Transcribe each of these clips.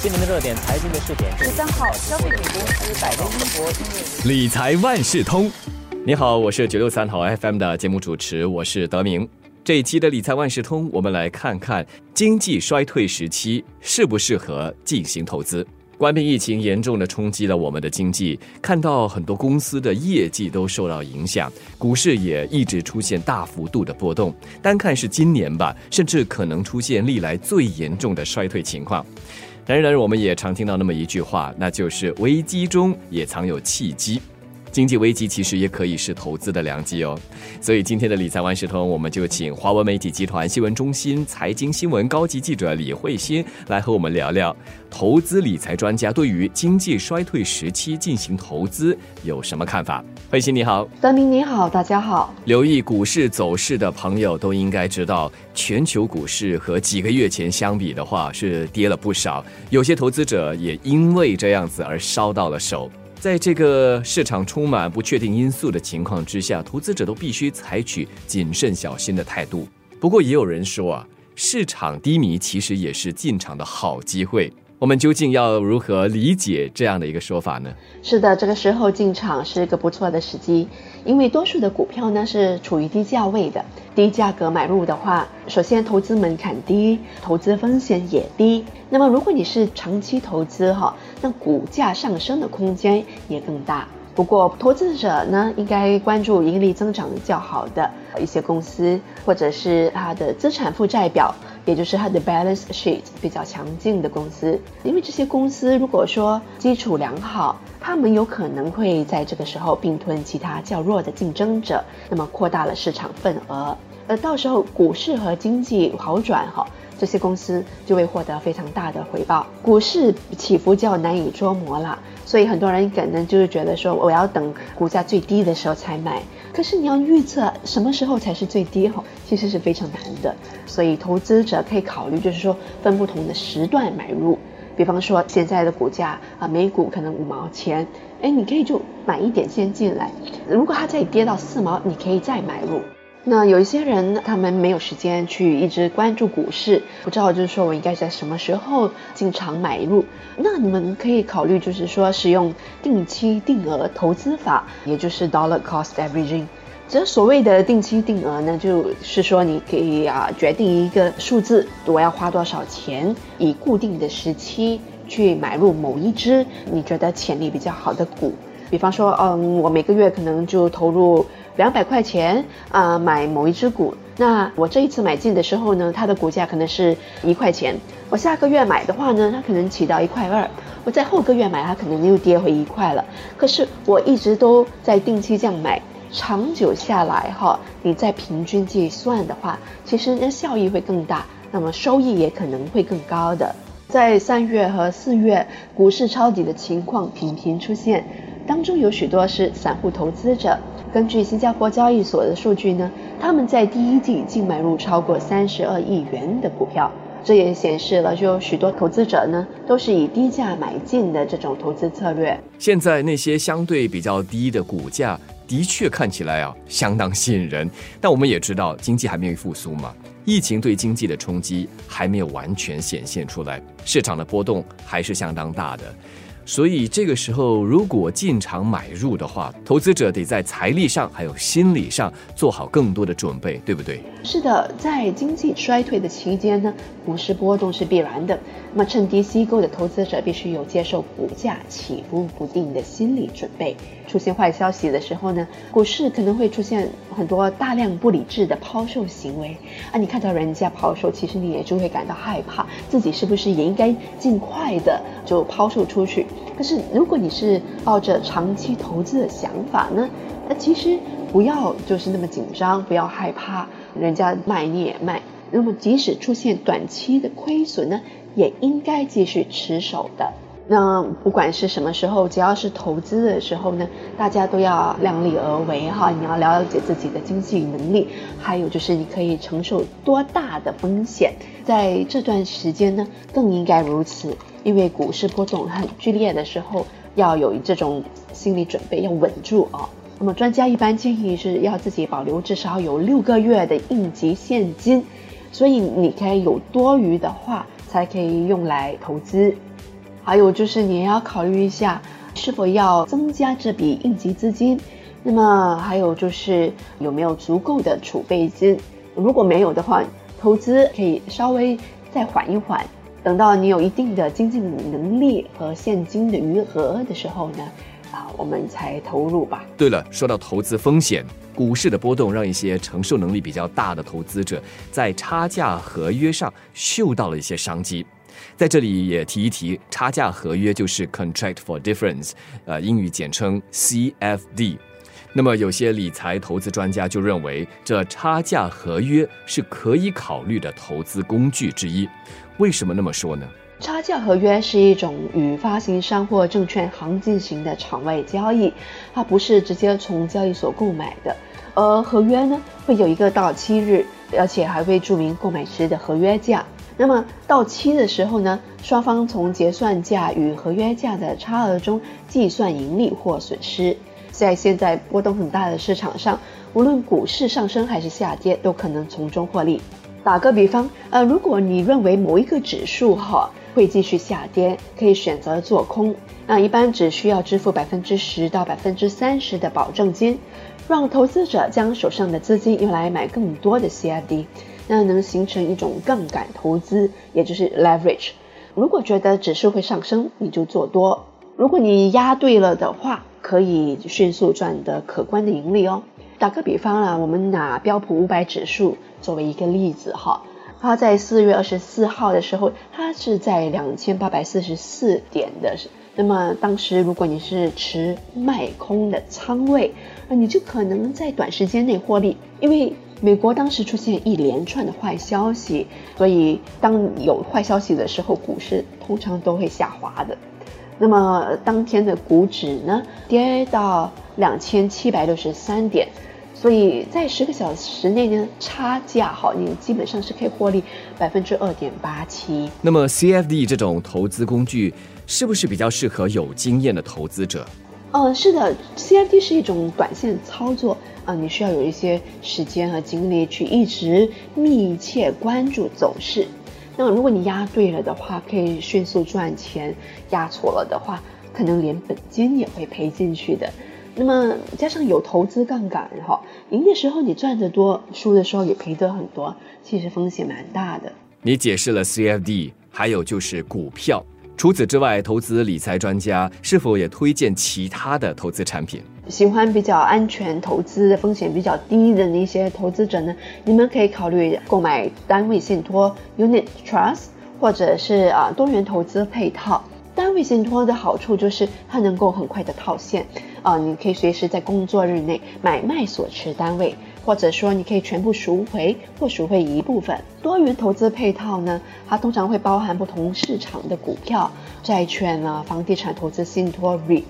新闻的热点，财经的试点。十三号，消费品公司百威英博因为理财万事通。你好，我是九六三号 FM 的节目主持，我是德明。这一期的理财万事通，我们来看看经济衰退时期适不适合进行投资。冠病疫情严重的冲击了我们的经济，看到很多公司的业绩都受到影响，股市也一直出现大幅度的波动。单看是今年吧，甚至可能出现历来最严重的衰退情况。然而，我们也常听到那么一句话，那就是危机中也藏有契机。经济危机其实也可以是投资的良机哦，所以今天的理财万事通，我们就请华文媒体集团新闻中心财经新闻高级记者李慧欣来和我们聊聊，投资理财专家对于经济衰退时期进行投资有什么看法？慧欣你好，德明你好，大家好。留意股市走势的朋友都应该知道，全球股市和几个月前相比的话是跌了不少，有些投资者也因为这样子而烧到了手。在这个市场充满不确定因素的情况之下，投资者都必须采取谨慎小心的态度。不过，也有人说啊，市场低迷其实也是进场的好机会。我们究竟要如何理解这样的一个说法呢？是的，这个时候进场是一个不错的时机，因为多数的股票呢是处于低价位的，低价格买入的话，首先投资门槛低，投资风险也低。那么如果你是长期投资哈，那股价上升的空间也更大。不过，投资者呢应该关注盈利增长较好的一些公司，或者是它的资产负债表，也就是它的 balance sheet 比较强劲的公司。因为这些公司如果说基础良好，他们有可能会在这个时候并吞其他较弱的竞争者，那么扩大了市场份额。而到时候股市和经济好转哈。这些公司就会获得非常大的回报。股市起伏较难以捉摸了，所以很多人可能就是觉得说，我要等股价最低的时候才买。可是你要预测什么时候才是最低哈，其实是非常难的。所以投资者可以考虑，就是说分不同的时段买入。比方说现在的股价啊，每股可能五毛钱，哎，你可以就买一点先进来。如果它再跌到四毛，你可以再买入。那有一些人，他们没有时间去一直关注股市，不知道就是说我应该在什么时候进场买入。那你们可以考虑就是说使用定期定额投资法，也就是 dollar cost averaging。这所谓的定期定额呢，就是说你可以啊决定一个数字，我要花多少钱，以固定的时期去买入某一只你觉得潜力比较好的股。比方说，嗯，我每个月可能就投入。两百块钱啊，买某一只股。那我这一次买进的时候呢，它的股价可能是一块钱。我下个月买的话呢，它可能起到一块二。我在后个月买，它可能又跌回一块了。可是我一直都在定期这样买，长久下来哈，你在平均计算的话，其实那效益会更大，那么收益也可能会更高的。在三月和四月股市抄底的情况频频出现，当中有许多是散户投资者。根据新加坡交易所的数据呢，他们在第一季净买入超过三十二亿元的股票，这也显示了就许多投资者呢都是以低价买进的这种投资策略。现在那些相对比较低的股价的确看起来啊相当吸引人，但我们也知道经济还没有复苏嘛，疫情对经济的冲击还没有完全显现出来，市场的波动还是相当大的。所以这个时候，如果进场买入的话，投资者得在财力上还有心理上做好更多的准备，对不对？是的，在经济衰退的期间呢，股市波动是必然的。那么趁低吸购的投资者必须有接受股价起伏不定的心理准备。出现坏消息的时候呢，股市可能会出现很多大量不理智的抛售行为啊！你看到人家抛售，其实你也就会感到害怕，自己是不是也应该尽快的就抛售出去？可是如果你是抱着长期投资的想法呢，那其实不要就是那么紧张，不要害怕人家卖你也卖。那么即使出现短期的亏损呢，也应该继续持守的。那不管是什么时候，只要是投资的时候呢，大家都要量力而为哈。你要了解自己的经济能力，还有就是你可以承受多大的风险，在这段时间呢，更应该如此。因为股市波动很剧烈的时候，要有这种心理准备，要稳住啊。那么专家一般建议是要自己保留至少有六个月的应急现金，所以你可以有多余的话，才可以用来投资。还有就是你也要考虑一下是否要增加这笔应急资金。那么还有就是有没有足够的储备金？如果没有的话，投资可以稍微再缓一缓，等到你有一定的经济能力和现金的余额的时候呢，啊，我们才投入吧。对了，说到投资风险，股市的波动让一些承受能力比较大的投资者在差价合约上嗅到了一些商机。在这里也提一提，差价合约就是 Contract for Difference，呃，英语简称 CFD。那么，有些理财投资专家就认为，这差价合约是可以考虑的投资工具之一。为什么那么说呢？差价合约是一种与发行商或证券行进行的场外交易，它不是直接从交易所购买的。而合约呢，会有一个到期日，而且还会注明购买时的合约价。那么到期的时候呢，双方从结算价与合约价的差额中计算盈利或损失。在现在波动很大的市场上，无论股市上升还是下跌，都可能从中获利。打个比方，呃，如果你认为某一个指数哈会继续下跌，可以选择做空。那一般只需要支付百分之十到百分之三十的保证金，让投资者将手上的资金用来买更多的 CFD，那能形成一种杠杆投资，也就是 leverage。如果觉得指数会上升，你就做多；如果你押对了的话，可以迅速赚得可观的盈利哦。打个比方啊，我们拿标普五百指数作为一个例子哈，它在四月二十四号的时候，它是在两千八百四十四点的。那么当时如果你是持卖空的仓位，那你就可能在短时间内获利，因为美国当时出现一连串的坏消息，所以当有坏消息的时候，股市通常都会下滑的。那么当天的股指呢跌到两千七百六十三点，所以在十个小时内呢差价好，你基本上是可以获利百分之二点八七。那么 CFD 这种投资工具是不是比较适合有经验的投资者？嗯，是的，CFD 是一种短线操作啊，你需要有一些时间和精力去一直密切关注走势。那么如果你押对了的话，可以迅速赚钱；押错了的话，可能连本金也会赔进去的。那么加上有投资杠杆，哈，赢的时候你赚得多，输的时候也赔得很多，其实风险蛮大的。你解释了 CFD，还有就是股票。除此之外，投资理财专家是否也推荐其他的投资产品？喜欢比较安全投资、风险比较低的那些投资者呢？你们可以考虑购买单位信托 （Unit Trust） 或者是啊多元投资配套。单位信托的好处就是它能够很快的套现，啊，你可以随时在工作日内买卖所持单位。或者说，你可以全部赎回或赎回一部分。多元投资配套呢，它通常会包含不同市场的股票、债券啊、房地产投资信托 REIT，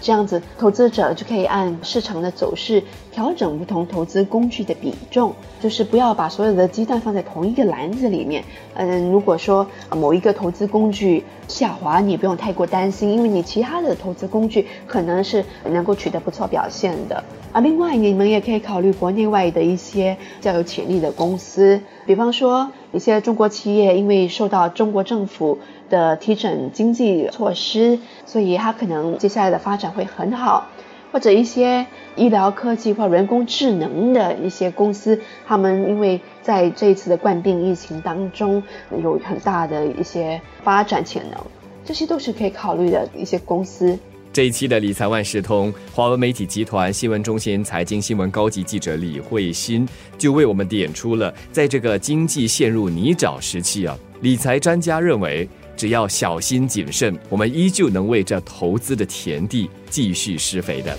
这样子投资者就可以按市场的走势调整不同投资工具的比重，就是不要把所有的鸡蛋放在同一个篮子里面。嗯，如果说某一个投资工具下滑，你不用太过担心，因为你其他的投资工具可能是能够取得不错表现的。啊，另外你们也可以考虑国内外的一些较有潜力的公司，比方说一些中国企业，因为受到中国政府的提振经济措施，所以它可能接下来的发展会很好。或者一些医疗科技或人工智能的一些公司，他们因为在这一次的冠病疫情当中有很大的一些发展潜能，这些都是可以考虑的一些公司。这一期的理财万事通，华文媒体集团新闻中心财经新闻高级记者李慧欣就为我们点出了，在这个经济陷入泥沼时期啊，理财专家认为，只要小心谨慎，我们依旧能为这投资的田地继续施肥的。